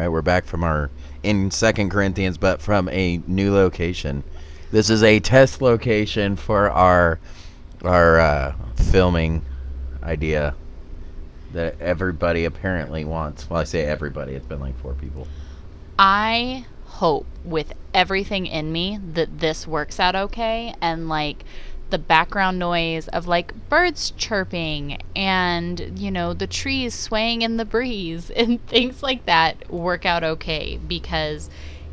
right, we're back from our in Second Corinthians, but from a new location. This is a test location for our our uh, filming idea that everybody apparently wants. Well, I say everybody. It's been like four people. I hope with everything in me that this works out okay and like the background noise of like birds chirping and you know the trees swaying in the breeze and things like that work out okay because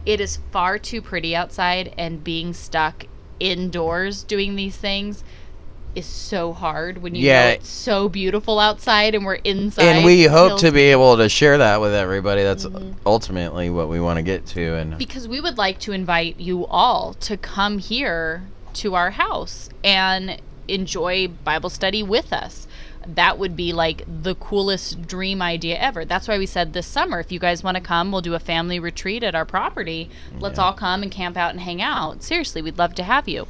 it is far too pretty outside and being stuck indoors doing these things is so hard when you Yeah. know it's so beautiful outside and we're inside and we hope to be able to share that with everybody. That's Mhm. ultimately what we want to get to. And because we would like to invite you all to come here to our house and enjoy Bible study with us. That would be like the coolest dream idea ever. That's why we said this summer, if you guys want to come, we'll do a family retreat at our property. Let's Yeah. all come and camp out and hang out. Seriously, we'd love to have you.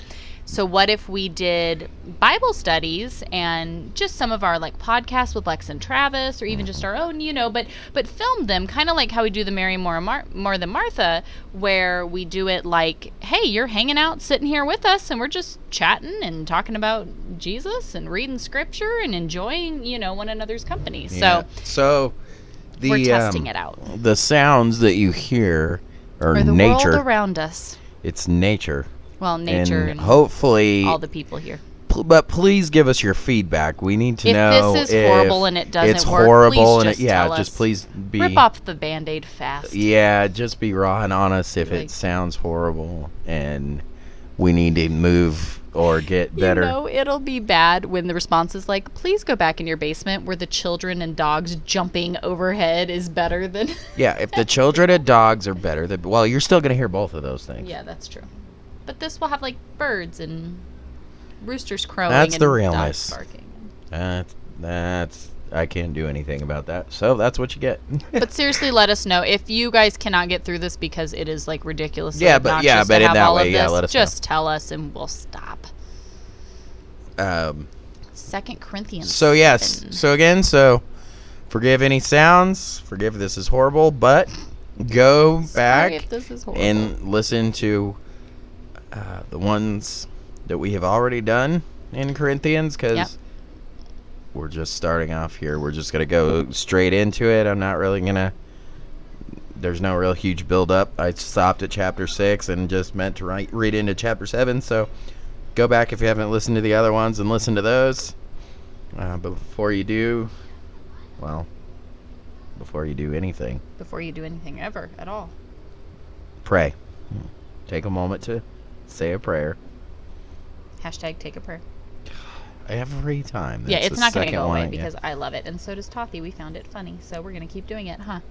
So what if we did Bible studies and just some of our like podcasts with Lex and Travis, or even just our own, you know, but but film them kind of like how we do the Mary More Mar- More Than Martha, where we do it like, hey, you're hanging out, sitting here with us, and we're just chatting and talking about Jesus and reading Scripture and enjoying, you know, one another's company. Yeah. So so the we're testing um, it out. the sounds that you hear are Or the nature. world around us. it's nature. Well, nature and and, hopefully, all the people here. but please give us your feedback. We need to If know this is if horrible and it doesn't it's work, horrible and it, yeah, just please be Rip off the band-aid fast. yeah, just be raw and honest if Like- it sounds horrible and we need to move or get better. You know, it'll be bad when the response is like, please go back in your basement where the children and dogs jumping overhead is better than. yeah, if the children and dogs are better, than well, you're still gonna hear both of those things. yeah, that's true. But this will have like birds and roosters crowing That's and the dogs realness. barking. That's that's I can't do anything about that. So that's what you get. But seriously, let us know if you guys cannot get through this because it is like ridiculous. Yeah, but- yeah, but in that way, yeah, let us know. just tell us and we'll stop. um, Second Corinthians. so yes. 7. So again, so forgive any sounds. Forgive this is horrible, but go back Sorry if this is horrible. and listen to uh, the ones that we have already done in Corinthians because Yep. we're just starting off here. We're just gonna go straight into it. I'm not really gonna. There's no real huge build up. I stopped at chapter six and just meant to write, read into chapter seven. So go back if you haven't listened to the other ones and listen to those. Uh, but before you do, well, before you do anything, before you do anything ever at all. pray. Take a moment to say a prayer. Hashtag take a prayer. Every time. yeah, it's not going to go away because I love it, and so does Tothy. We found it funny, so we're going to keep doing it, huh?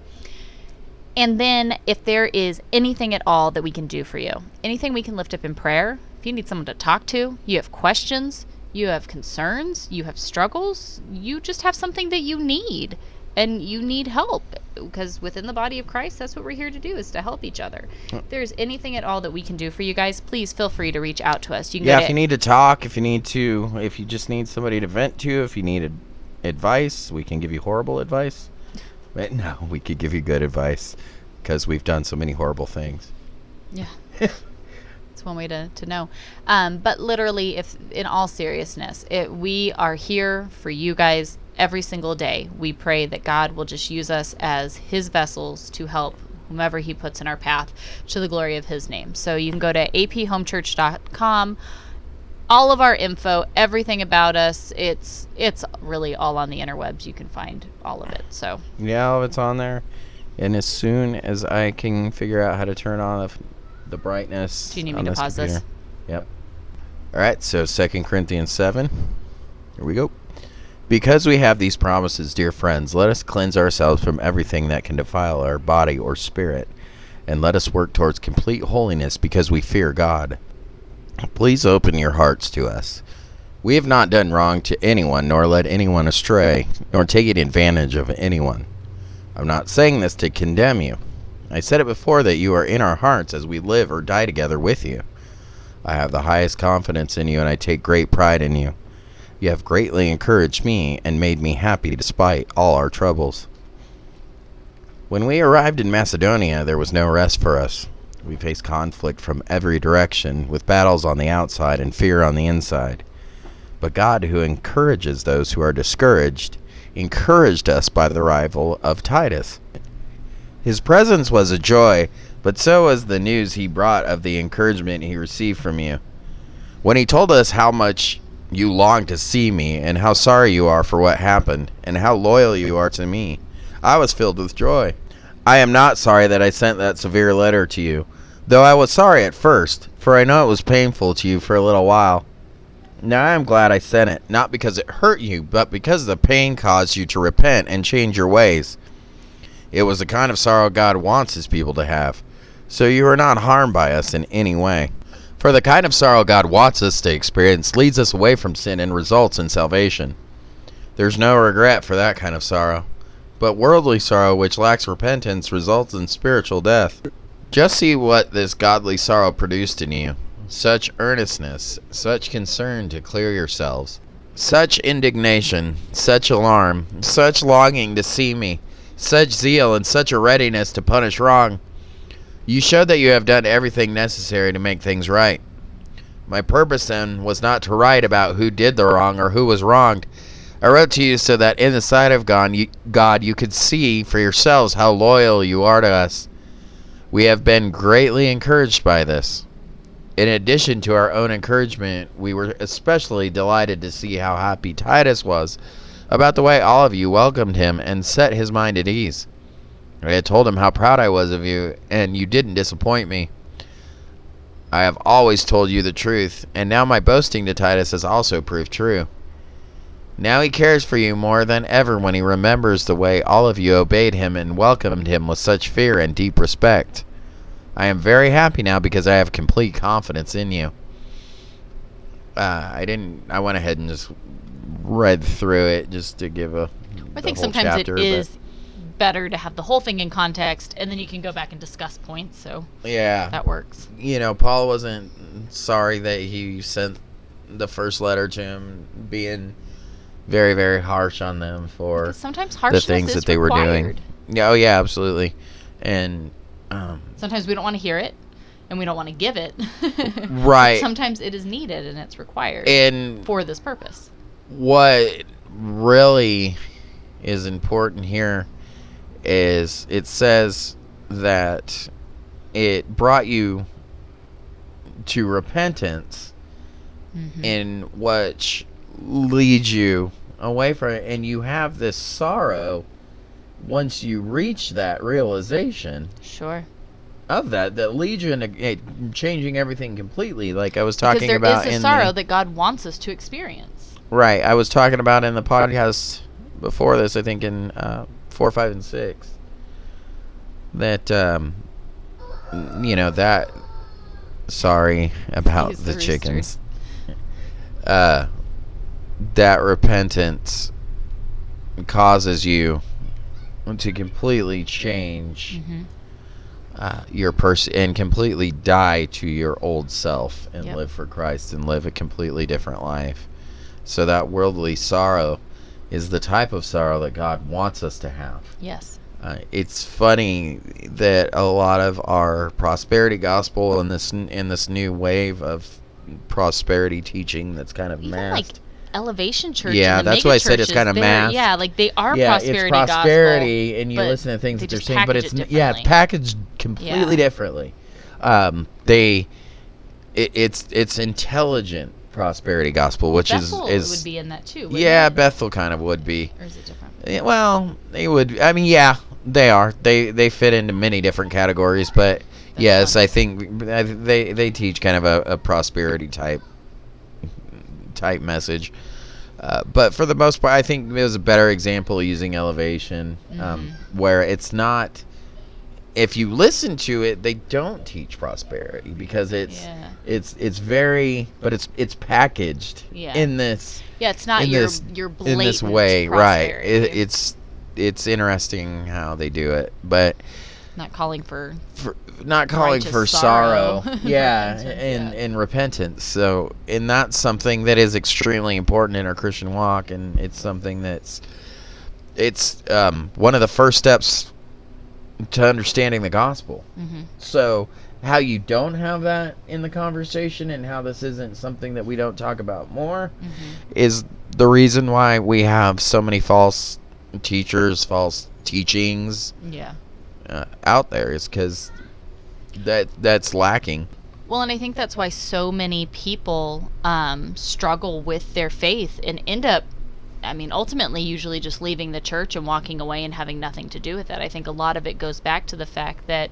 And then, if there is anything at all that we can do for you, anything we can lift up in prayer, if you need someone to talk to, you have questions, you have concerns, you have struggles, you just have something that you need, and you need help, because within the body of Christ, that's what we're here to do, is to help each other. If there's anything at all that we can do for you guys, please feel free to reach out to us. You can Yeah, if you need to talk, if you need to, if you just need somebody to vent to, if you need advice, we can give you horrible advice. But no, we could give you good advice because we've done so many horrible things. Yeah. It's one way to, to know. Um, but literally, if in all seriousness, it, we are here for you guys every single day. We pray that God will just use us as His vessels to help whomever He puts in our path to the glory of His name. So you can go to aphomechurch.com. All of our info, everything about us, it's it's really all on the interwebs. You can find all of it. So Yeah, all of it's on there. And as soon as I can figure out how to turn on the, the brightness. Do you need me to pause this? Yep. All right, so Second Corinthians 7. Here we go. Because we have these promises, dear friends, let us cleanse ourselves from everything that can defile our body or spirit, and let us work towards complete holiness because we fear God. Please open your hearts to us. We have not done wrong to anyone, nor led anyone astray, nor taken advantage of anyone. I'm not saying this to condemn you. I said it before that you are in our hearts as we live or die together with you. I have the highest confidence in you, and I take great pride in you. You have greatly encouraged me and made me happy despite all our troubles. When we arrived in Macedonia, there was no rest for us. We faced conflict from every direction, with battles on the outside and fear on the inside. But God, who encourages those who are discouraged, encouraged us by the arrival of Titus. His presence was a joy, but so was the news he brought of the encouragement he received from you. When he told us how much you long to see me, and how sorry you are for what happened, and how loyal you are to me, I was filled with joy. I am not sorry that I sent that severe letter to you, though I was sorry at first, for I know it was painful to you for a little while. Now I am glad I sent it, not because it hurt you, but because the pain caused you to repent and change your ways. It was the kind of sorrow God wants his people to have, so you are not harmed by us in any way. For the kind of sorrow God wants us to experience leads us away from sin and results in salvation. There's no regret for that kind of sorrow. But worldly sorrow which lacks repentance results in spiritual death. Just see what this godly sorrow produced in you such earnestness, such concern to clear yourselves, such indignation, such alarm, such longing to see me, such zeal, and such a readiness to punish wrong. You show that you have done everything necessary to make things right. My purpose then was not to write about who did the wrong or who was wronged, I wrote to you so that in the sight of God you, God you could see for yourselves how loyal you are to us. We have been greatly encouraged by this. In addition to our own encouragement, we were especially delighted to see how happy Titus was about the way all of you welcomed him and set his mind at ease. I had told him how proud I was of you, and you didn't disappoint me. I have always told you the truth, and now my boasting to Titus has also proved true. Now he cares for you more than ever when he remembers the way all of you obeyed him and welcomed him with such fear and deep respect. I am very happy now because I have complete confidence in you. Uh, I didn't. I went ahead and just read through it just to give a. I think sometimes chapter, it is better to have the whole thing in context, and then you can go back and discuss points. So yeah, that works. You know, Paul wasn't sorry that he sent the first letter to him, being very very harsh on them for because sometimes the things that they required. were doing. Yeah, oh yeah, absolutely. And um, sometimes we don't want to hear it and we don't want to give it. right. sometimes it is needed and it's required and for this purpose. What really is important here is it says that it brought you to repentance mm-hmm. in which leads you away from it and you have this sorrow once you reach that realization sure of that that leads you into changing everything completely like i was talking because there about is a sorrow the, that god wants us to experience right i was talking about in the podcast before this i think in uh, four five and six that um you know that sorry about the, the chickens uh that repentance causes you to completely change mm-hmm. uh, your person and completely die to your old self and yep. live for Christ and live a completely different life. So that worldly sorrow is the type of sorrow that God wants us to have. Yes. Uh, it's funny that a lot of our prosperity gospel and this in this new wave of prosperity teaching that's kind of Even masked. Like elevation church. Yeah, that's why I said it's kind of math. Yeah, like they are yeah, prosperity. it's prosperity, gospel, and you listen to things they that they're saying, but it's yeah, it's packaged completely yeah. differently. Um, they, it, it's it's intelligent prosperity gospel, which Bethel is is would be in that too. Yeah, it? Bethel kind of would be. Or is it different? Yeah, well, they would. I mean, yeah, they are. They they fit into many different categories, but That's yes, I think they they teach kind of a, a prosperity type type message. Uh, but for the most part, I think it was a better example using elevation, um, mm-hmm. where it's not. If you listen to it, they don't teach prosperity because it's yeah. it's it's very, but it's it's packaged yeah. in this. Yeah, it's not your this, your blatant in this way, right? It, it's it's interesting how they do it, but not calling for, for not calling for sorrow, sorrow. yeah, and yeah. and repentance. So, and that's something that is extremely important in our Christian walk, and it's something that's it's um, one of the first steps to understanding the gospel. Mm-hmm. So, how you don't have that in the conversation and how this isn't something that we don't talk about more Mm-hmm. is the reason why we have so many false teachers, false teachings Yeah. uh, out there is cuz that that's lacking. Well, and I think that's why so many people um, struggle with their faith and end up, I mean, ultimately, usually just leaving the church and walking away and having nothing to do with it. I think a lot of it goes back to the fact that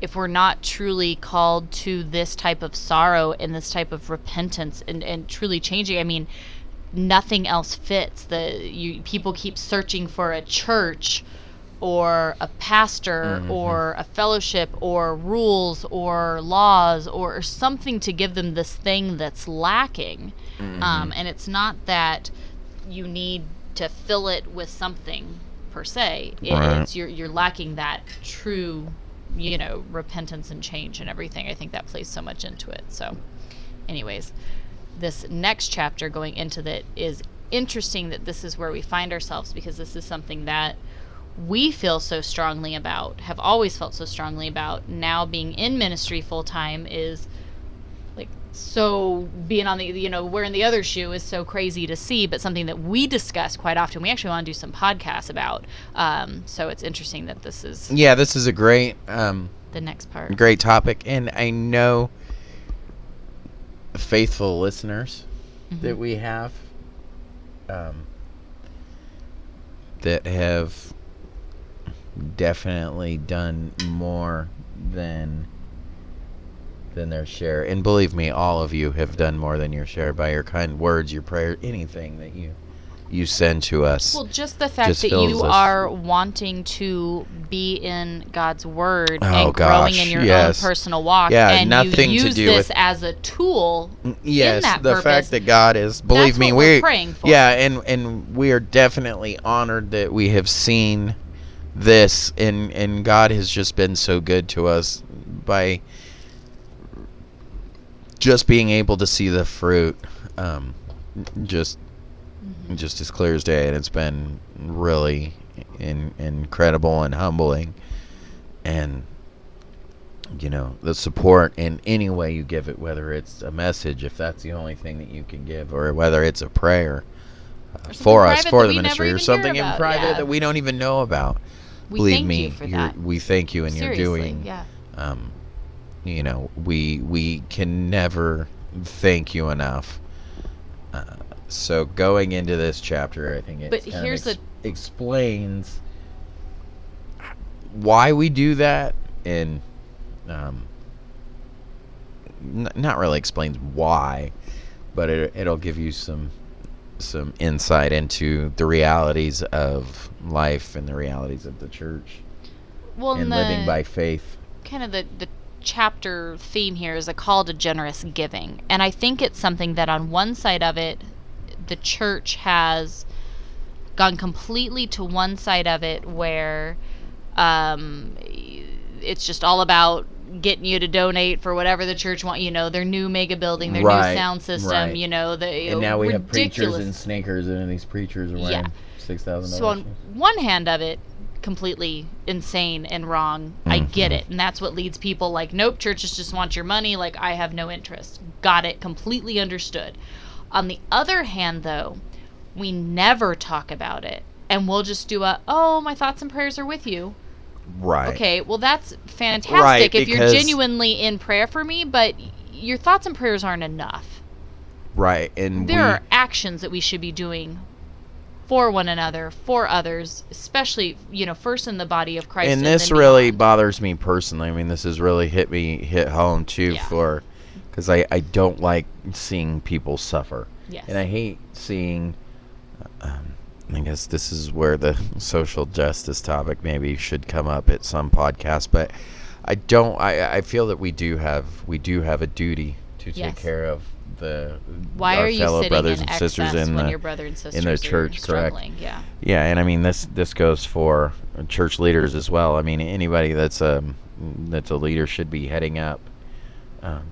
if we're not truly called to this type of sorrow and this type of repentance and, and truly changing, I mean, nothing else fits. The you people keep searching for a church or a pastor Mhm. or a fellowship or rules or laws or something to give them this thing that's lacking. Um, and it's not that you need to fill it with something per se. It, Right. It's you're you're lacking that true, you know, repentance and change and everything. I think that plays so much into it. So, anyways, this next chapter going into that is interesting that this is where we find ourselves because this is something that we feel so strongly about, have always felt so strongly about. Now being in ministry full time is so being on the you know wearing the other shoe is so crazy to see, but something that we discuss quite often. We actually want to do some podcasts about. Um, so it's interesting that this is Yeah, this is a great um the next part. great topic and I know faithful listeners Mhm. that we have um, that have definitely done more than than their share and believe me all of you have done more than your share by your kind words your prayer anything that you you send to us Well, just the fact just that you us. are wanting to be in God's Word Oh, and growing gosh, in your yes. own personal walk, Yeah, and nothing to you use do this with- as a tool. Mm, yes the purpose, fact that god is believe me we're we praying for. yeah and and we are definitely honored that we have seen this and and god has just been so good to us by just being able to see the fruit um just Mm-hmm. just as clear as day and it's been really in, incredible and humbling and you know the support in any way you give it whether it's a message if that's the only thing that you can give or whether it's a prayer uh, for us for the ministry or something in private yeah. that we don't even know about We believe thank me you for that. we thank you and Seriously, you're doing yeah. um, you know, we we can never thank you enough. Uh, so going into this chapter, I think it But here's ex- the- explains why we do that, and um, n- not really explains why, but it, it'll give you some some insight into the realities of life and the realities of the church Well, and the, living by faith. kind of the the chapter theme here is a call to generous giving, and I think it's something that on one side of it, the church has gone completely to one side of it where um, it's just all about getting you to donate for whatever the church want you know their new mega building their Right, new sound system right. you know the And now we have preachers and sneakers, and these preachers are wearing Yeah. six thousand so on one hand of it completely insane and wrong. I get it. Mm-hmm. And that's what leads people like nope churches just want your money. Like i have no interest. Got it. Completely understood. On the other hand though we never talk about it. And we'll just do a oh my thoughts and prayers are with you. Right. okay well that's fantastic Right, if you're genuinely in prayer for me but your thoughts and prayers aren't enough. Right. And there we, are actions that we should be doing for one another, for others, especially you know first in the body of Christ. and and this really bothers me personally. I mean, this has really hit me hit home too Yeah. for because I I don't like seeing people suffer, yes. and I hate seeing. Um, I guess this is where the social justice topic maybe should come up at some podcast, but I don't. I I feel that we do have we do have a duty to take Yes. care of the Why our are you fellow sitting brothers in and sisters in the your brother and sisters in the church, correct? Yeah. Yeah, and I mean this this goes for church leaders as well. I mean anybody that's um that's a leader should be heading up um,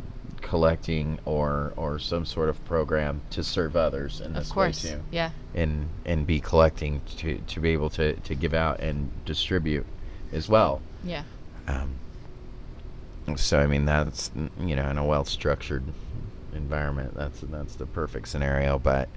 collecting or or some sort of program to serve others in this Of course. way too. Yeah. And and be collecting to to be able to to give out and distribute as well. Yeah. Um, so I mean that's you know in a well structured environment that's that's the perfect scenario, but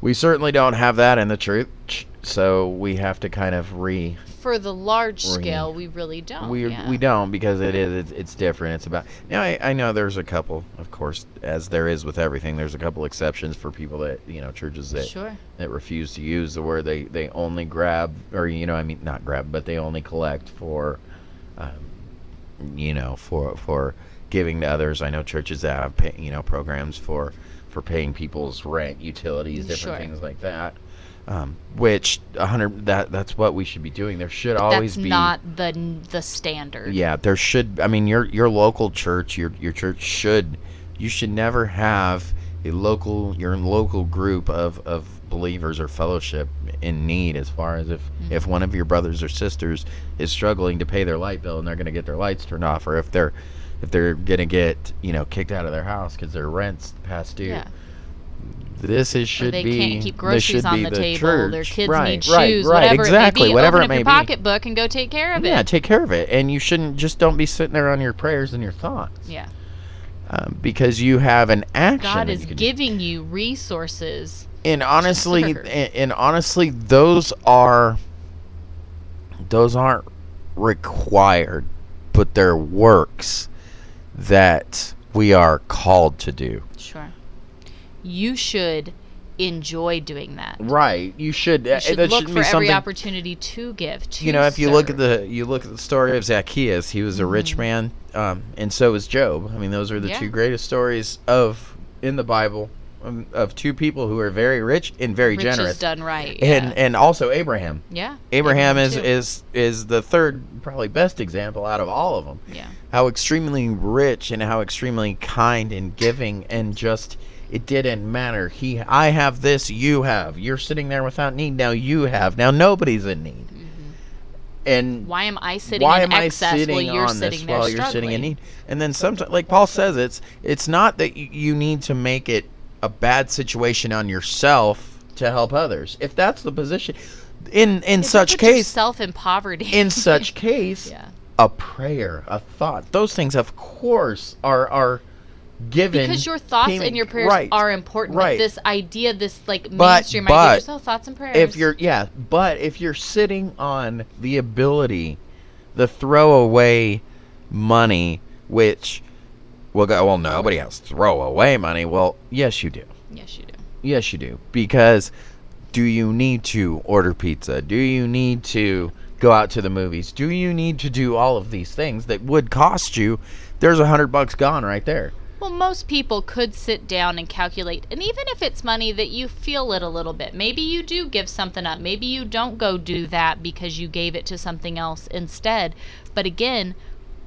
we certainly don't have that in the church. So we have to kind of re For the large Re- scale, we really don't. we yeah. we don't because it is it's, it's different. It's about now. I, I know there's a couple, of course, as there is with everything. There's a couple exceptions for people that you know churches that Sure. that refuse to use the word they they only grab or you know I mean not grab but they only collect for, um, you know for for giving to others. I know churches that have pay, you know programs for for paying people's rent, utilities, different Sure. things like that. Um, which a hundred that that's what we should be doing. There should But always that's be not the the standard. yeah, there should. I mean, your your local church, your your church should. You should never have a local your local group of of believers or fellowship in need. As far as if if one of your brothers or sisters is struggling to pay their light bill and they're going to get their lights turned off, or if they're if they're going to get you know kicked out of their house because their rent's past due. Yeah. This is Or should they be. They can't keep groceries on the, the table. Their kids right, need right, shoes. right, whatever exactly. it may be. Whatever Open it may your be. pocketbook and go take care of Yeah, it. take care of it, and you shouldn't just don't be sitting there on your prayers and your thoughts. yeah. um, because you have an action. God is you giving you resources. and honestly, and, and honestly, those are those aren't required, but they're works that we are called to do. Sure. You should enjoy doing that. Right. You should. You should that look should for be every opportunity to give. To you know, if you look at the you look at the story of Zacchaeus, he was a rich man, um, and so was Job. I mean, those are the Yeah. two greatest stories of in the Bible um, of two people who are very rich and very Rich generous. is done right. and yeah. and also Abraham. yeah. Abraham is too. is is the third probably best example out of all of them. Yeah. How extremely rich and how extremely kind and giving and just it didn't matter. He I have this, you have. You're sitting there without need. Now you have. Now nobody's in need. And Why am I sitting why in am I sitting while you're on sitting this there while you're sitting in need? And then sometimes, like Paul says, it's it's not that you, you need to make it a bad situation on yourself to help others. If that's the position, in in If such case, yourself in poverty. in such case, yeah. a prayer, a thought, those things, of course, are are given Because your thoughts payment- and your prayers right, are important. right. But this idea, this like But- mainstream but idea, just, oh, thoughts and prayers. if you're yeah but if you're sitting on the ability the throwaway money which well go well nobody has throwaway money. Well yes you do. Yes, you do. yes you do. Because do you need to order pizza? Do you need to go out to the movies? Do you need to do all of these things that would cost you? There's a hundred bucks gone right there. Well, most people could sit down and calculate, and even if it's money that you feel it a little bit, maybe you do give something up. Maybe you don't go do that because you gave it to something else instead. But again,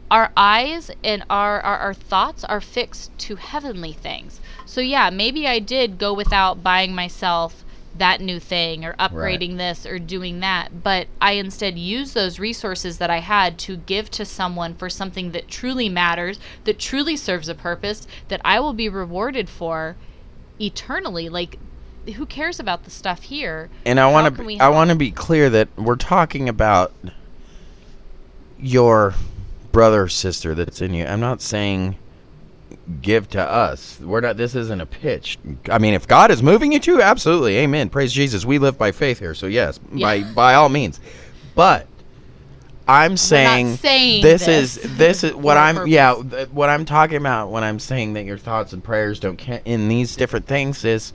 our eyes and our, our, our thoughts are fixed to heavenly things. So, yeah, maybe I did go without buying myself that new thing or upgrading this or doing that, but I instead use those resources that I had to give to someone for something that truly matters, that truly serves a purpose, that I will be rewarded for eternally. Like, who cares about the stuff here? And I want to I want to be clear that we're talking about your brother or sister that's in you. I'm not saying give to us. We're not this isn't a pitch. I mean, if God is moving you to, absolutely. Amen. Praise Jesus. We live by faith here. So yes, by Yeah. by all means. But I'm saying, saying this, this is this is what I'm yeah th- what I'm talking about when I'm saying that your thoughts and prayers don't count in these different things is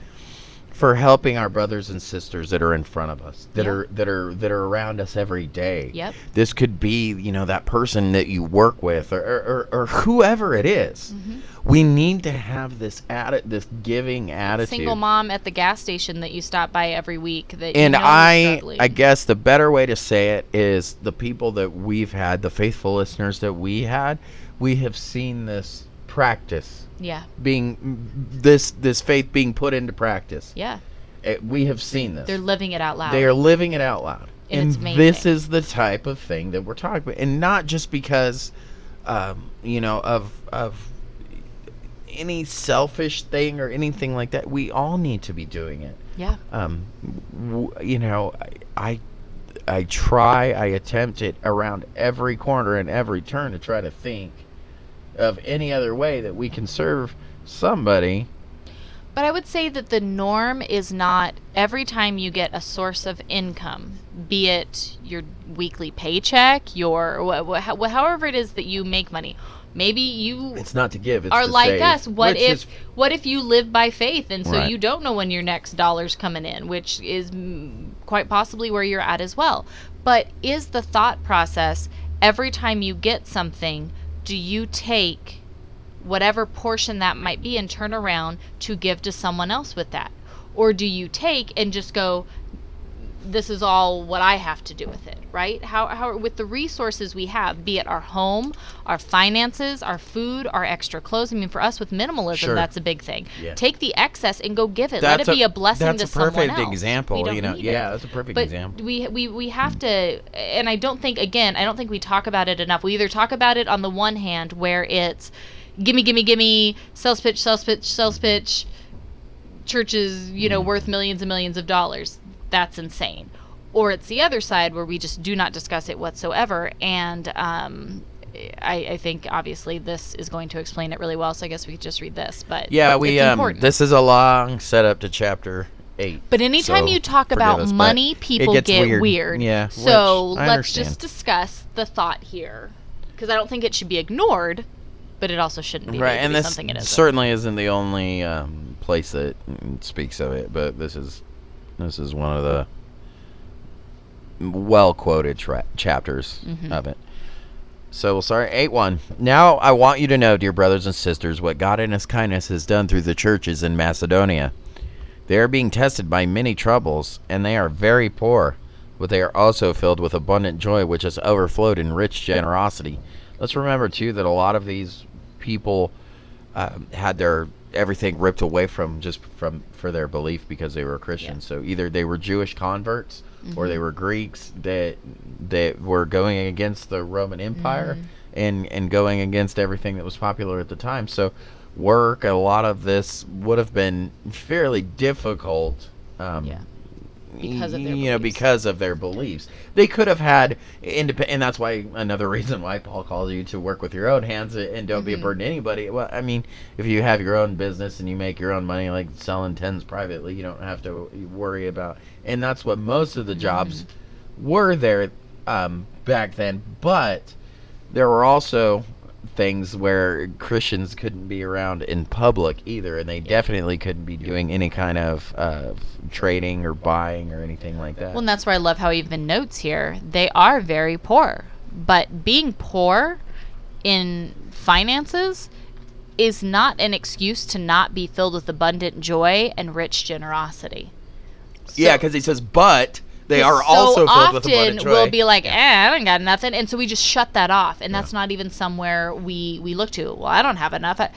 for helping our brothers and sisters that are in front of us that are that are that are around us every day Yep. this could be you know that person that you work with or or, or, or whoever it is. Mm-hmm. we need to have this atti- this giving attitude Single mom at the gas station that you stop by every week. That and you know I. I guess the better way to say it is the people that we've had, the faithful listeners that we had, we have seen this practice yeah, being this this faith being put into practice. yeah, Eh, we have seen this. they're living it out loud. They are living it out loud. And And, this is the type of thing that we're talking about. And not just because, um, you know, of, of any selfish thing or anything like that. We all need to be doing it. yeah, Um, w- you know, I, I, I try, I attempt it around every corner and every turn to try to think of any other way that we can serve somebody. But I would say that the norm is not every time you get a source of income, be it your weekly paycheck, your wh- wh- however it is that you make money. Maybe you It's not to give, it's are to like save, us. What if what if you live by faith and so Right. you don't know when your next dollar's coming in, which is quite possibly where you're at as well. But is the thought process every time you get something, do you take whatever portion that might be and turn around to give to someone else with that? Or do you take and just go this is all what I have to do with it, right? How, how with the resources we have, be it our home, our finances, our food, our extra clothes. I mean, for us with minimalism, Sure. that's a big thing. Yeah. Take the excess and go give it. Let it be a, blessing that's to a someone perfect else. example. You know, yeah, it. that's a perfect But example. we we we have to, and I don't think again, I don't think we talk about it enough. We either talk about it on the one hand where it's gimme, gimme, gimme, sales pitch, sales pitch, sales pitch. Churches, you know, worth millions and millions of dollars. That's insane. Or it's the other side where we just do not discuss it whatsoever. And um, I, I think obviously this is going to explain it really well. So I guess we could just read this. But Yeah, we um this is a long setup to chapter 8. But anytime so you talk about us, money, people get weird. weird. Yeah, So let's understand. just discuss the thought here, because I don't think it should be ignored, but it also shouldn't be. right and this something it isn't. certainly isn't the only um, place that speaks of it but this is this is one of the well quoted tra- chapters Mhm. of it. So we'll start 8-1 now i want you to know dear brothers and sisters what god in his kindness has done through the churches in macedonia. They are being tested by many troubles and they are very poor but they are also filled with abundant joy which has overflowed in rich generosity. Let's remember too that a lot of these people um, had their everything ripped away from just from for their belief because they were Christians. So either they were Jewish converts or they were Greeks that that were going against the Roman Empire and and going against everything that was popular at the time. So work a lot of this would have been fairly difficult. Um, Yeah. Because of their you know beliefs. because of their beliefs they could have had independent and that's why another reason why paul calls you to work with your own hands and don't be a Mhm. burden to anybody well i mean if you have your own business and you make your own money like selling tens privately you don't have to worry about and that's what most of the jobs were there um, back then but there were also things where Christians couldn't be around in public either, and they definitely couldn't be doing any kind of uh, trading or buying or anything like that. Well, and that's where I love how he even notes here. They are very poor, but being poor in finances is not an excuse to not be filled with abundant joy and rich generosity. yeah, because he says, but they are so also filled often with abundant joy. we'll be like, eh, I don't got nothing, and so we just shut that off, and that's not even somewhere we we look to. Well, I don't have enough. I,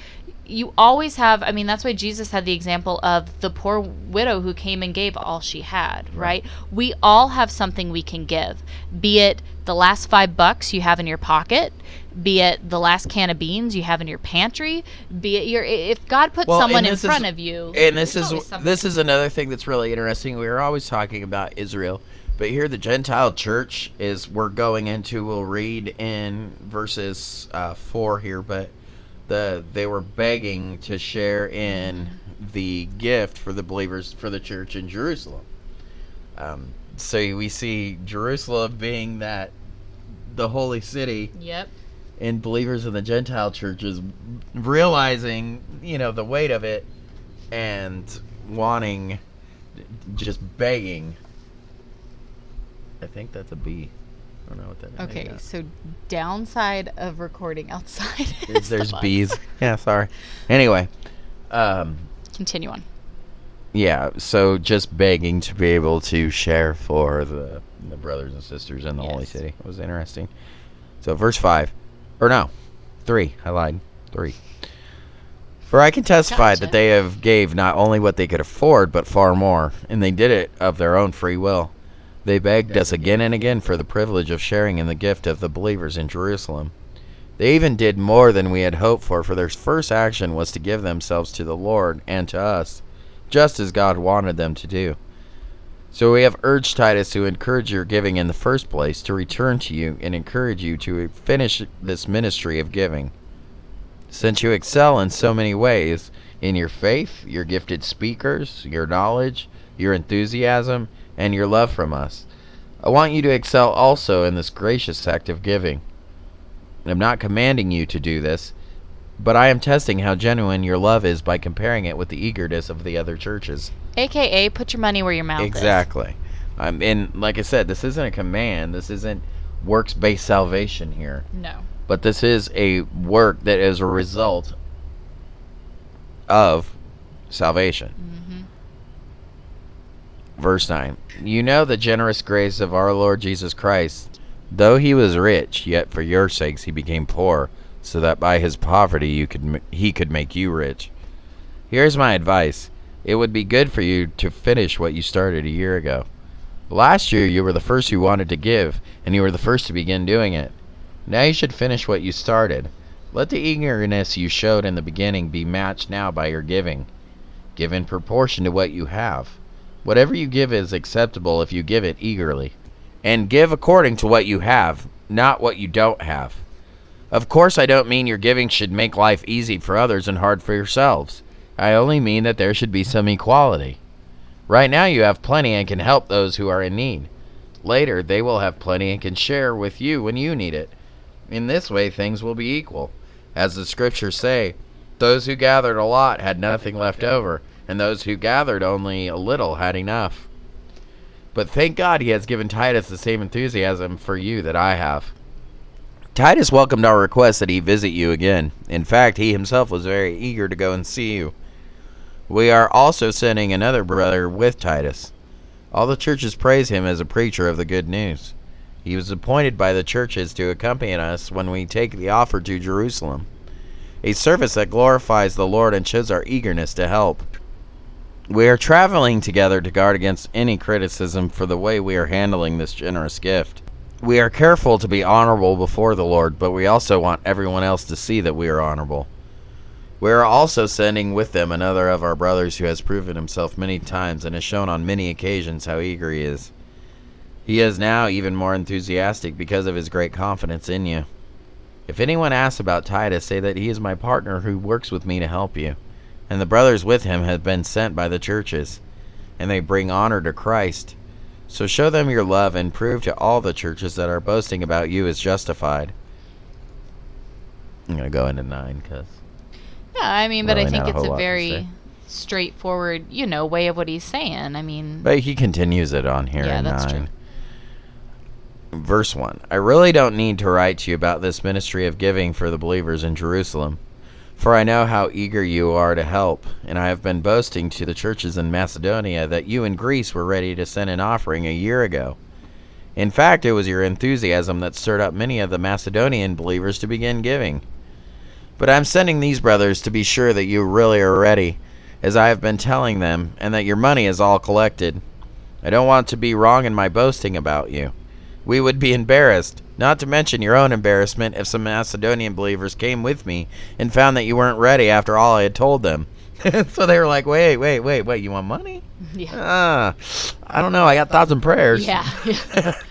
you always have. I mean, that's why Jesus had the example of the poor widow who came and gave all she had. Right? We all have something we can give, be it the last five bucks you have in your pocket. Be it the last can of beans you have in your pantry, be it your if God put Well, someone in is- front of you, and this is this is another thing that's really interesting. We were always talking about Israel, but here the Gentile church is we're going into. We'll read in verses uh, four here, but the they were begging to share in the gift for the believers for the church in Jerusalem. Um, so we see Jerusalem being that the holy city Yep. and believers in the Gentile churches realizing, you know, the weight of it and wanting, just begging. I think that's a B. I don't know what that is. Okay, so downside of recording outside There's, is there's bugs. bees. Yeah, sorry. Anyway, um, Continue on. Yeah, so just begging to be able to share for the, the brothers and sisters in the Holy City. It was interesting. So, verse 5. Or no, 3. I lied. 3. For I can testify Gotcha. that they have gave not only what they could afford, but far more, and they did it of their own free will. They begged us again and again for the privilege of sharing in the gift of the believers in Jerusalem. They even did more than we had hoped for, for their first action was to give themselves to the Lord and to us, just as God wanted them to do. So we have urged Titus to encourage your giving in the first place, to return to you and encourage you to finish this ministry of giving. Since you excel in so many ways in your faith, your gifted speakers, your knowledge, your enthusiasm, and your love from us, I want you to excel also in this gracious act of giving. I'm not commanding you to do this, but I am testing how genuine your love is by comparing it with the eagerness of the other churches. AKA, put your money where your mouth is. Exactly. Um, and like I said, this isn't a command. This isn't works-based salvation here. No. But this is a work that is a result of salvation. Mm-hmm. Verse 9 You know the generous grace of our Lord Jesus Christ. Though he was rich, yet for your sakes he became poor, so that by his poverty you could he could make you rich. Here's my advice it would be good for you to finish what you started a year ago. Last year you were the first who wanted to give, and you were the first to begin doing it. Now you should finish what you started. Let the eagerness you showed in the beginning be matched now by your giving. Give in proportion to what you have. Whatever you give is acceptable if you give it eagerly. And give according to what you have, not what you don't have. Of course, I don't mean your giving should make life easy for others and hard for yourselves. I only mean that there should be some equality. Right now, you have plenty and can help those who are in need. Later, they will have plenty and can share with you when you need it. In this way, things will be equal. As the scriptures say, those who gathered a lot had nothing left over, and those who gathered only a little had enough. But thank God he has given Titus the same enthusiasm for you that I have. Titus welcomed our request that he visit you again. In fact, he himself was very eager to go and see you. We are also sending another brother with Titus. All the churches praise him as a preacher of the good news. He was appointed by the churches to accompany us when we take the offer to Jerusalem, a service that glorifies the Lord and shows our eagerness to help. We are traveling together to guard against any criticism for the way we are handling this generous gift. We are careful to be honorable before the Lord, but we also want everyone else to see that we are honorable. We are also sending with them another of our brothers who has proven himself many times and has shown on many occasions how eager he is. He is now even more enthusiastic because of his great confidence in you. If anyone asks about Titus, say that he is my partner who works with me to help you. And the brothers with him have been sent by the churches, and they bring honor to Christ. So show them your love and prove to all the churches that are boasting about you is justified. I'm going to go into 9 because. Yeah, I mean, but Really I think a it's a very straightforward, you know, way of what he's saying. I mean, But he continues it on here Yeah, in that's 9. true. Verse 1 I really don't need to write to you about this ministry of giving for the believers in Jerusalem, for I know how eager you are to help, and I have been boasting to the churches in Macedonia that you in Greece were ready to send an offering a year ago. In fact, it was your enthusiasm that stirred up many of the Macedonian believers to begin giving. But I'm sending these brothers to be sure that you really are ready, as I have been telling them, and that your money is all collected. I don't want to be wrong in my boasting about you. We would be embarrassed, not to mention your own embarrassment, if some Macedonian believers came with me and found that you weren't ready after all I had told them. so they were like, wait, wait, wait, wait, you want money? yeah. Ah, I don't know. I got thoughts and prayers. Yeah.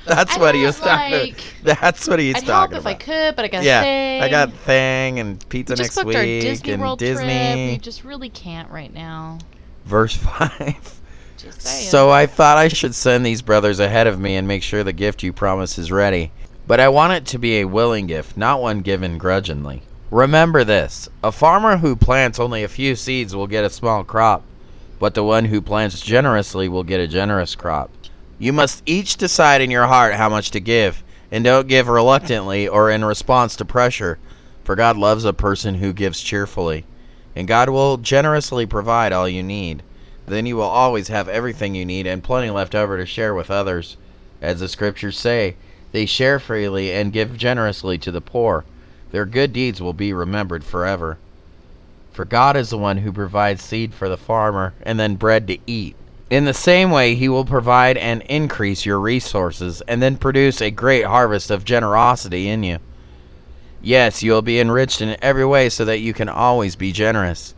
That's I what he was talking like- That's what he's I'd help if. I could, but I got yeah, thing. I got Thing and Pizza we next week Disney and World trip. Disney. We just really can't right now. Verse 5. Just saying. So I thought I should send these brothers ahead of me and make sure the gift you promise is ready. But I want it to be a willing gift, not one given grudgingly. Remember this a farmer who plants only a few seeds will get a small crop, but the one who plants generously will get a generous crop. You must each decide in your heart how much to give, and don't give reluctantly or in response to pressure, for God loves a person who gives cheerfully, and God will generously provide all you need then you will always have everything you need and plenty left over to share with others. As the scriptures say, they share freely and give generously to the poor. Their good deeds will be remembered forever. For God is the one who provides seed for the farmer and then bread to eat. In the same way, He will provide and increase your resources and then produce a great harvest of generosity in you. Yes, you will be enriched in every way so that you can always be generous.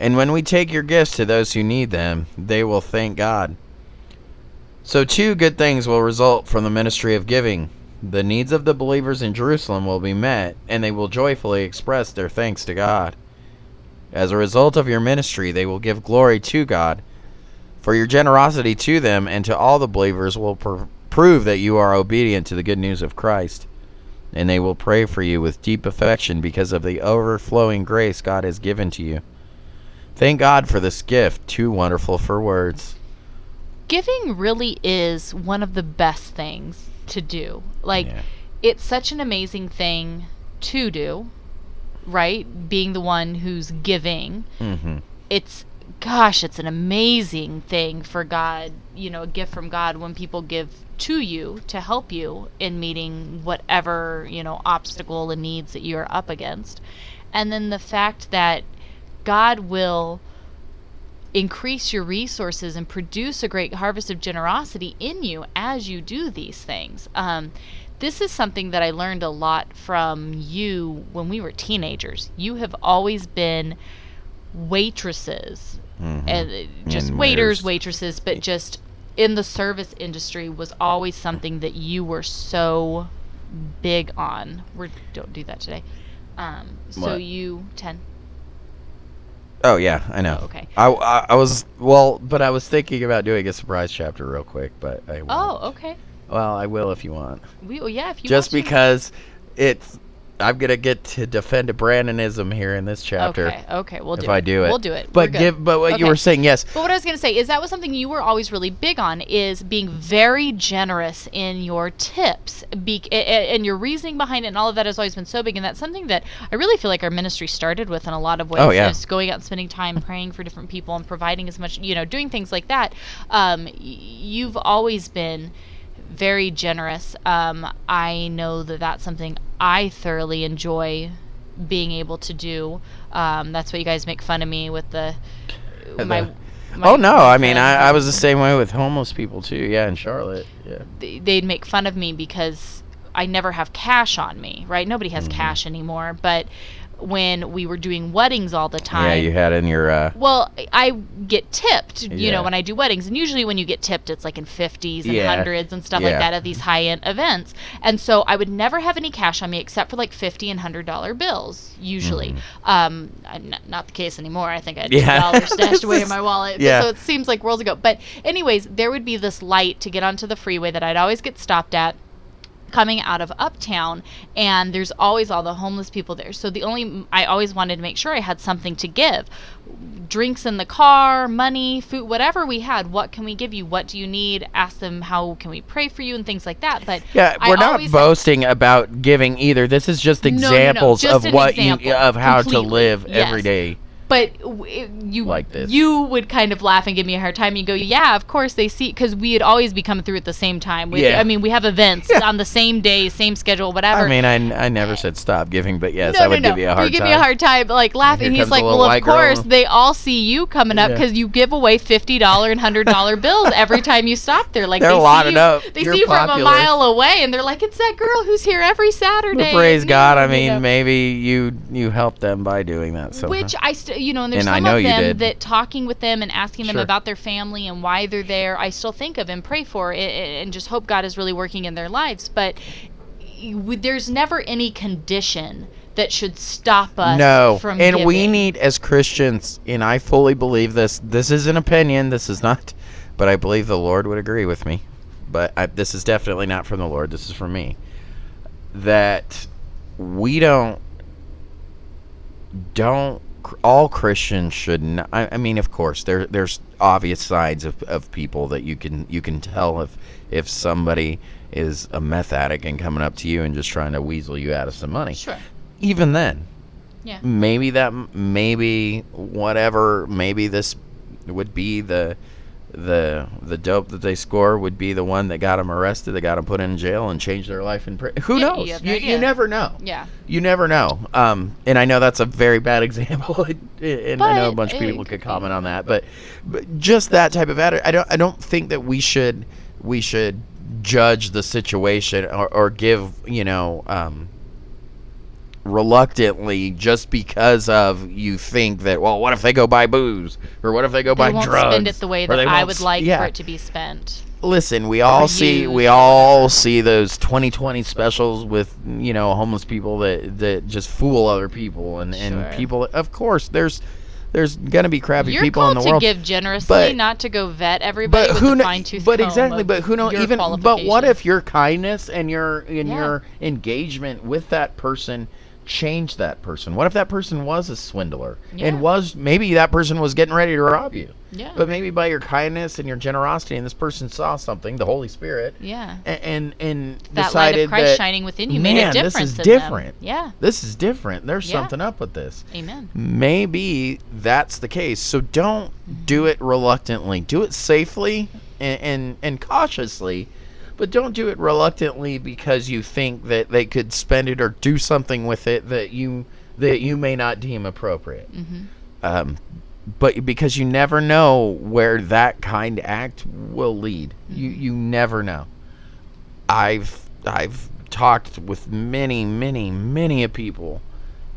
And when we take your gifts to those who need them, they will thank God. So, two good things will result from the ministry of giving. The needs of the believers in Jerusalem will be met, and they will joyfully express their thanks to God. As a result of your ministry, they will give glory to God. For your generosity to them and to all the believers will pr- prove that you are obedient to the good news of Christ. And they will pray for you with deep affection because of the overflowing grace God has given to you. Thank God for this gift, too wonderful for words. Giving really is one of the best things to do. Like, Yeah. it's such an amazing thing to do, right? Being the one who's giving. Mm-hmm. It's, gosh, it's an amazing thing for God, you know, a gift from God when people give to you to help you in meeting whatever, you know, obstacle and needs that you're up against. And then the fact that God will increase your resources and produce a great harvest of generosity in you as you do these things. Um, this is something that I learned a lot from you when we were teenagers. You have always been waitresses Mhm. and just And waiters, waiters. waitresses, but just in the service industry was always something that you were so big on. We don't do that today. Um, so What? you ten. Oh yeah, I know. Oh, okay. I, I I was well, but I was thinking about doing a surprise chapter real quick, but I oh, won't. Oh, okay. well, I will if you want. We, oh, yeah, if you Just to. because it's I'm gonna get to defend a Brandonism here in this chapter Okay, okay, we'll do if it. I do it. We'll do it. But give but what you were saying, yes. But what I was going to say is that was something you were always really big on is being very generous in your tips. Be- and your reasoning behind it and all of that has always been so big. And that's something that I really feel like our ministry started with in a lot of ways. Oh, yeah. Is going out and spending time praying for different people and providing as much, you know, doing things like that. Um, you've always been very generous. Um, I know that that's something I thoroughly enjoy being able to do. Um, that's what you guys make fun of me with the The- my. my oh no, I mean I, I was the same way with homeless people too. Yeah, in Charlotte. Yeah. They'd make fun of me because I never have cash on me, right? Nobody has Mhm. cash anymore. But when we were doing weddings all the time, Yeah, you had in your uh Well, I get tipped, you Yeah. know, when I do weddings, and usually when you get tipped, it's like in fifties and Yeah. hundreds and stuff like that at these high end events. And so I would never have any cash on me except for like fifty and hundred dollar bills, usually. Um, I'm not, not the case anymore. I think I had two. Yeah. dollars stashed away in my wallet. Yeah. So it seems like worlds ago. But anyways, there would be this light to get onto the freeway that I'd always get stopped at coming out of uptown and there's always all the homeless people there. So the only i always wanted to make sure i had something to give. Drinks in the car money food whatever we had what can we give you? What do you need? Ask them how can we pray for you and things like that. But Yeah, we're not always- boasting about giving either. This is just No, no, no, examples just of what example, you of how to live yes. every day. But w- you Like this. you would kind of laugh and give me a hard time you go yeah of course they see because we had always be coming through at the same time we, Yeah. i mean we have events Yeah. on the same day same schedule whatever I mean, I, I never said stop giving, but yes, no, I would no, no. give you a hard You give time. me a hard time, like laughing. He's like, well, of white girl. course they all see you coming up Yeah. because you give away fifty dollar and hundred dollar bills every time you stop there. Like They're they see you, up. they You're see you from a mile away, and they're like, it's that girl who's here every Saturday. Well, praise God. I noon," you mean, know. maybe you you help them by doing that. So Which I, st- you know, and there's And I some know of them that talking with them and asking them Sure. about their family and why they're there, I still think of and pray for, i- i- and just hope God is really working in their lives. But there's never any condition that should stop us no, from and we need as Christians, and I fully believe this. This is an opinion. This is not, but I believe the Lord would agree with me. But I, this is definitely not from the Lord. This is from me. That we don't don't all Christians should not, I, I mean of course there there's obvious signs of, of people that you can you can tell if if somebody is a meth addict and coming up to you and just trying to weasel you out of some money Sure. even then Yeah. maybe that maybe whatever maybe this would be the the the dope that they score would be the one that got them arrested that got them put in jail and changed their life in prison who Yeah, knows no you, idea. you never know Yeah. you never know um and i know that's a very bad example and i know a bunch of people could could comment on that but, but just that type of attitude i don't i don't think that we should we should judge the situation or, or give you know um reluctantly just because of you think that well what if they go buy booze or what if they go buy they won't drugs spend it the way that I would s- like yeah. for it to be spent. listen we all see we all see those 2020 specials with you know homeless people that that just fool other people and and Sure. people of course there's there's gonna be crappy You're people in called the to world give generously, but- not to go vet everybody but with who a fine tooth but comb exactly of but who knows even but what if your kindness and your and Yeah. your engagement with that person changed that person what if that person was a swindler Yeah. and was maybe that person was getting ready to rob you Yeah. but maybe by your kindness and your generosity and this person saw something the holy spirit yeah. and and, and That light decided of Christ that shining within you man, made a this is different. them. Yeah. this is different there's Yeah. something up with this Amen. maybe that's the case. So don't do mm-hmm. it reluctantly. Do it safely and, and, and cautiously, but don't do it reluctantly because you think that they could spend it or do something with it that you that you may not deem appropriate. hmm Um, but because you never know where that kind act will lead. You you never know. I've I've talked with many many many of people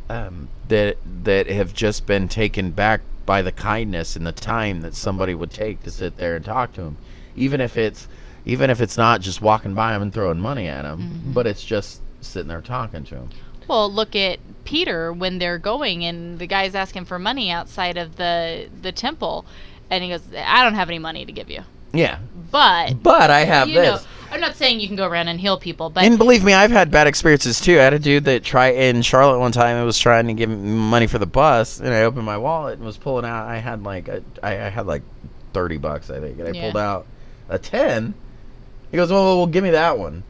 um, that that have just been taken back by the kindness and the time that somebody would take to sit there and talk to them, even if it's even if it's not just walking by them and throwing money at them, mm-hmm. but it's just sitting there talking to them. Well, look at Peter when they're going and the guy's asking for money outside of the the temple, and he goes, "I don't have any money to give you." Yeah, But but I have you know, this. I'm not saying you can go around and heal people, but and believe me, I've had bad experiences too. I had a dude that try in Charlotte one time. and was trying to give me money for the bus, and I opened my wallet and was pulling out. I had like a, I, I had like thirty bucks, I think, and I Yeah. pulled out a ten. He goes, "Well, well, give me that one."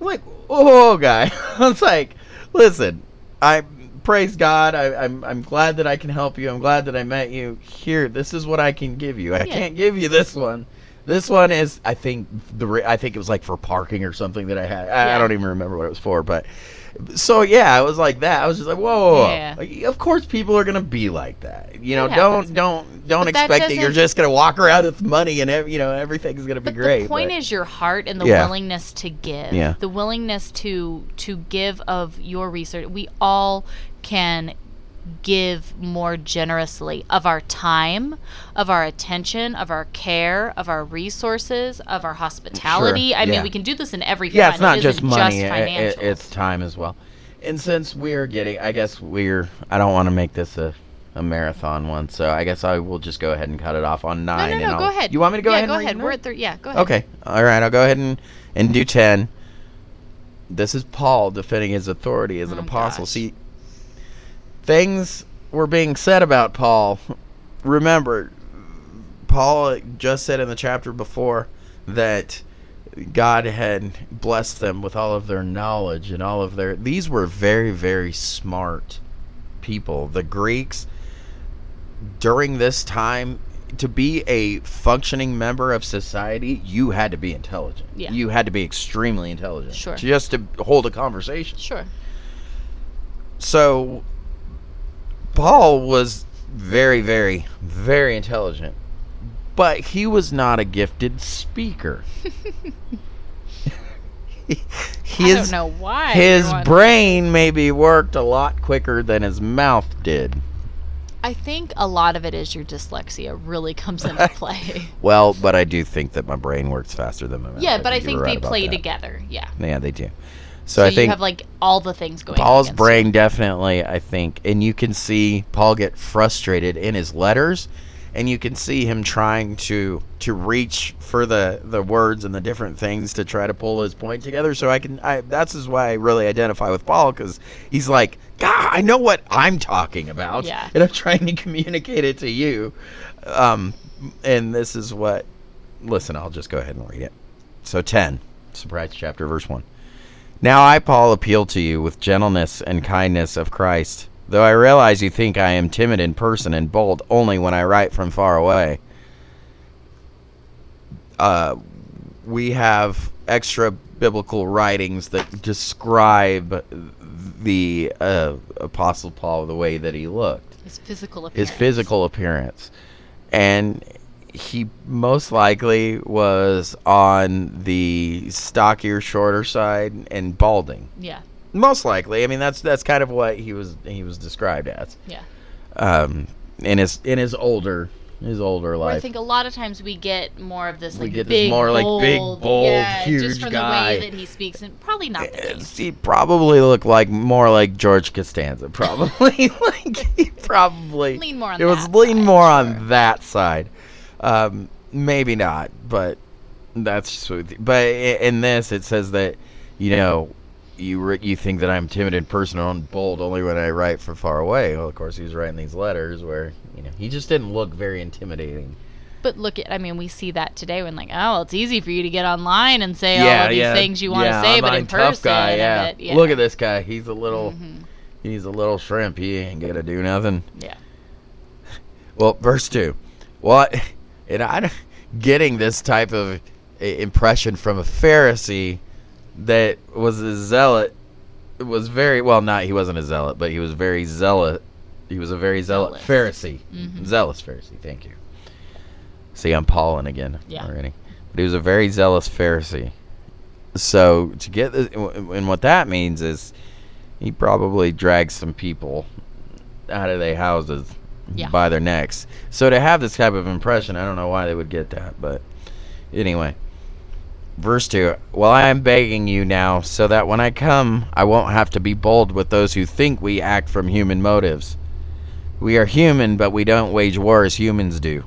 I'm like, "Oh, guy," I was like, "Listen, I praise God. I, I'm I'm glad that I can help you. I'm glad that I met you. Here, this is what I can give you. I Yeah. can't give you this one." This one is, I think the I think it was like for parking or something that I had. I, I don't even remember what it was for, but so yeah, I was like that. I was just like, whoa, whoa, whoa. Yeah. Like, of course, people are gonna be like that. You know, It don't don't don't But that expect that you're doesn't- just gonna walk around with money and ev- you know everything's gonna be But great. the point but- is your heart and the Yeah. willingness to give. Yeah. The willingness to to give of your research. We all can give more generously of our time, of our attention, of our care, of our resources, of our hospitality. I yeah. mean, we can do this in every yeah, front. it's not It just money. Just i- i- it's time as well. And since we're getting, I guess we're. I don't want to make this a. A marathon one, so I guess I will just go ahead and cut it off on nine. no, and no. I'll, Go ahead. You want me to go yeah, ahead? go ahead. We're at three. Yeah, go ahead. Okay. All right. I'll go ahead and, and do 10. This is Paul defending his authority as an Oh, apostle. gosh. See, things were being said about Paul. Remember, Paul just said in the chapter before that God had blessed them with all of their knowledge and all of their. These were very, very smart people. The Greeks, during this time, to be a functioning member of society, you had to be intelligent. Yeah. You had to be extremely intelligent. Sure. Just to hold a conversation. Sure. So, Paul was very, very, very intelligent, but he was not a gifted speaker. I his don't know why. his brain maybe worked a lot quicker than his mouth did. I think a lot of it is your dyslexia really comes into play. Well, but I do think that my brain works faster than my mouth. yeah, but I you think they right play together. Yeah. Yeah, they do. So, So, I you think have like all the things going. Paul's brain You. definitely, I think, and you can see Paul get frustrated in his letters, and you can see him trying to to reach for the the words and the different things to try to pull his point together. So I can, I that's is why I really identify with Paul because he's like, God, I know what I'm talking about, Yeah. and I'm trying to communicate it to you. Um, and this is what. Listen, I'll just go ahead and read it. So ten, surprise chapter, verse one. Now I, Paul, appeal to you with gentleness and kindness of Christ, though I realize you think I am timid in person and bold only when I write from far away. Uh, we have extra biblical writings that describe the uh, Apostle Paul the way that he looked His physical appearance. his physical appearance. And he most likely was on the stockier, shorter side and balding. Yeah. Most likely. I mean, that's that's kind of what he was he was described as. Yeah. Um, in his in his older his older life. I think a lot of times we get more of this We like get this big, more, like, bold, big, bold, yeah, huge just from guy. the way that he speaks, and probably not the case. he probably looked like more like George Costanza. Probably like he probably Lean more on it was lean side, more sure. on that side. Um, maybe not, but that's but in this it says that you know you re- you think that I'm timid in person and bold only when I write from far away. Well, of course he was writing these letters where you know he just didn't look very intimidating. But look at, I mean, we see that today when like, oh, it's easy for you to get online and say all of these yeah, things you want to yeah, say, but online in person, guy. Yeah. it- yeah. look at this guy. He's a little. Mhm. He's a little shrimp. He ain't gonna do nothing. Yeah. Well, verse two. What? And I'm getting this type of impression from a Pharisee that was a zealot was very well. Not he wasn't a zealot, but he was very zealot. He was a very zealot Zealous. Pharisee, Mhm. zealous Pharisee. Thank you. See, I'm Paulin again Yeah. already. But he was a very zealous Pharisee. So to get this, and what that means is, he probably dragged some people out of their houses Yeah. by their necks. So to have this type of impression, I don't know why they would get that, but anyway. Verse 2 Well, I am begging you now, so that when I come, I won't have to be bold with those who think we act from human motives. We are human, but we don't wage war as humans do.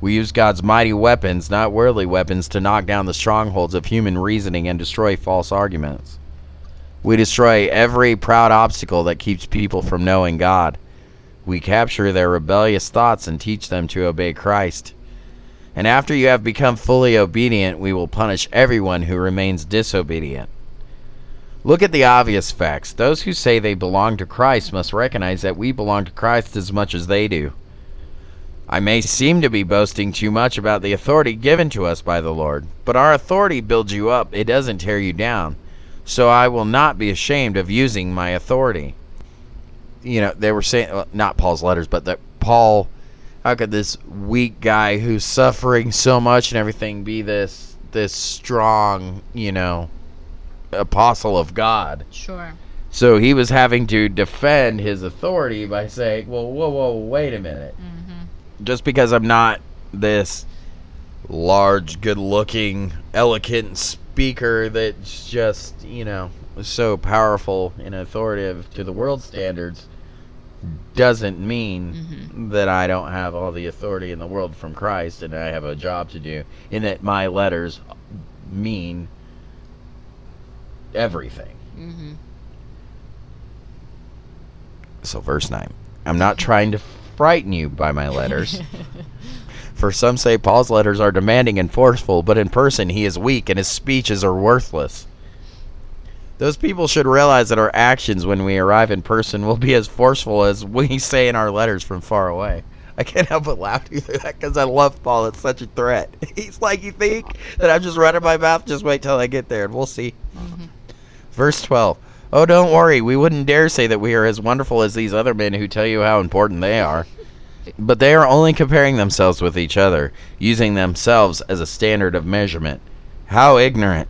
We use God's mighty weapons, not worldly weapons, to knock down the strongholds of human reasoning and destroy false arguments. We destroy every proud obstacle that keeps people from knowing God. We capture their rebellious thoughts and teach them to obey Christ. And after you have become fully obedient, we will punish everyone who remains disobedient. Look at the obvious facts. Those who say they belong to Christ must recognize that we belong to Christ as much as they do. I may seem to be boasting too much about the authority given to us by the Lord, but our authority builds you up, it doesn't tear you down. So I will not be ashamed of using my authority. You know, they were saying, well, not Paul's letters, but that Paul, how could this weak guy who's suffering so much and everything be this this strong, you know, apostle of God? Sure. So he was having to defend his authority by saying, "Well, whoa, whoa, wait a minute. Mm-hmm. Just because I'm not this large, good-looking, eloquent speaker that's just, you know, so powerful and authoritative to the world standards, doesn't mean Mhm. that I don't have all the authority in the world from Christ and I have a job to do, and that my letters mean everything." Mm-hmm. So, verse 9. I'm not trying to frighten you by my letters. For some say Paul's letters are demanding and forceful, but in person he is weak and his speeches are worthless. Those people should realize that our actions when we arrive in person will be as forceful as we say in our letters from far away. I can't help but laugh through that because I love Paul. It's such a threat. He's like, You think that I'm just running my mouth? Just wait till I get there and we'll see. Mhm. Verse 12. Oh, don't worry. We wouldn't dare say that we are as wonderful as these other men who tell you how important they are. But they are only comparing themselves with each other, using themselves as a standard of measurement. How ignorant.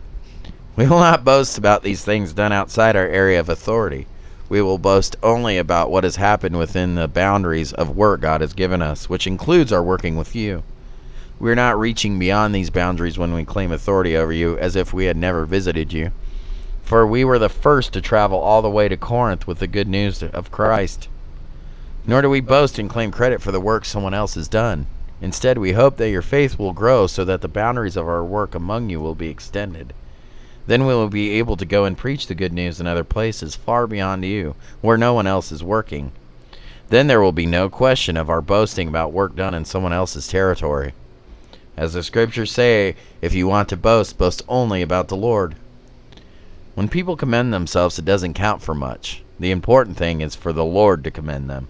We will not boast about these things done outside our area of authority. We will boast only about what has happened within the boundaries of work God has given us, which includes our working with you. We are not reaching beyond these boundaries when we claim authority over you as if we had never visited you. For we were the first to travel all the way to Corinth with the good news of Christ. Nor do we boast and claim credit for the work someone else has done. Instead, we hope that your faith will grow so that the boundaries of our work among you will be extended. Then we will be able to go and preach the good news in other places far beyond you, where no one else is working. Then there will be no question of our boasting about work done in someone else's territory. As the scriptures say, if you want to boast, boast only about the Lord. When people commend themselves, it doesn't count for much. The important thing is for the Lord to commend them.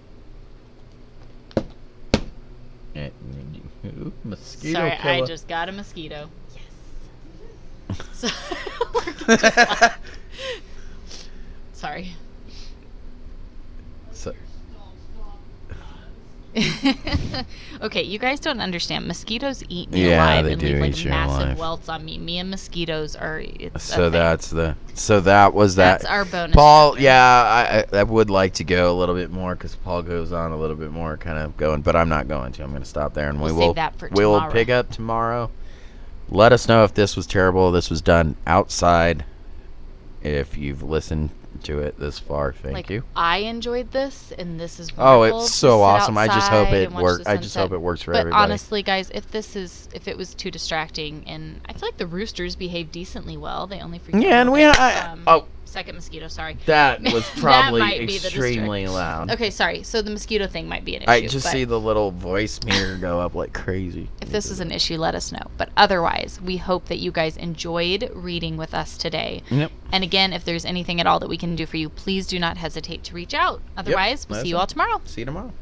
Ooh, Mosquito Sorry, I just got a mosquito. So, Sorry. So- okay, you guys don't understand. Mosquitoes eat me Yeah, alive they and do leave like eat massive alive. welts on me. Me and mosquitoes are. It's So that's the. So that was that. That's our bonus. Paul, yeah, I, I would like to go a little bit more because Paul goes on a little bit more, kind of going, but I'm not going to. I'm going to stop there, and We'll we save will that for we will pick up tomorrow. Let us know if this was terrible. This was done outside. If you've listened to it this far, thank like you. I enjoyed this, and this is Oh, it's so awesome! I just hope it works. I just hope it works for But everybody. honestly, guys, if this is if it was too distracting, and I feel like the roosters behave decently well. They only freak out yeah, and we. I, Um, oh, second mosquito. Sorry. that was That probably might be the extremely distract- loud. Okay, sorry. So the mosquito thing might be an issue. I just see the little voice meter go up like crazy. If this is an issue, let us know. But otherwise, we hope that you guys enjoyed reading with us today. Yep. And again, if there's anything at all that we can do for you, please do not hesitate to reach out. Otherwise, we'll see you all tomorrow. See you tomorrow.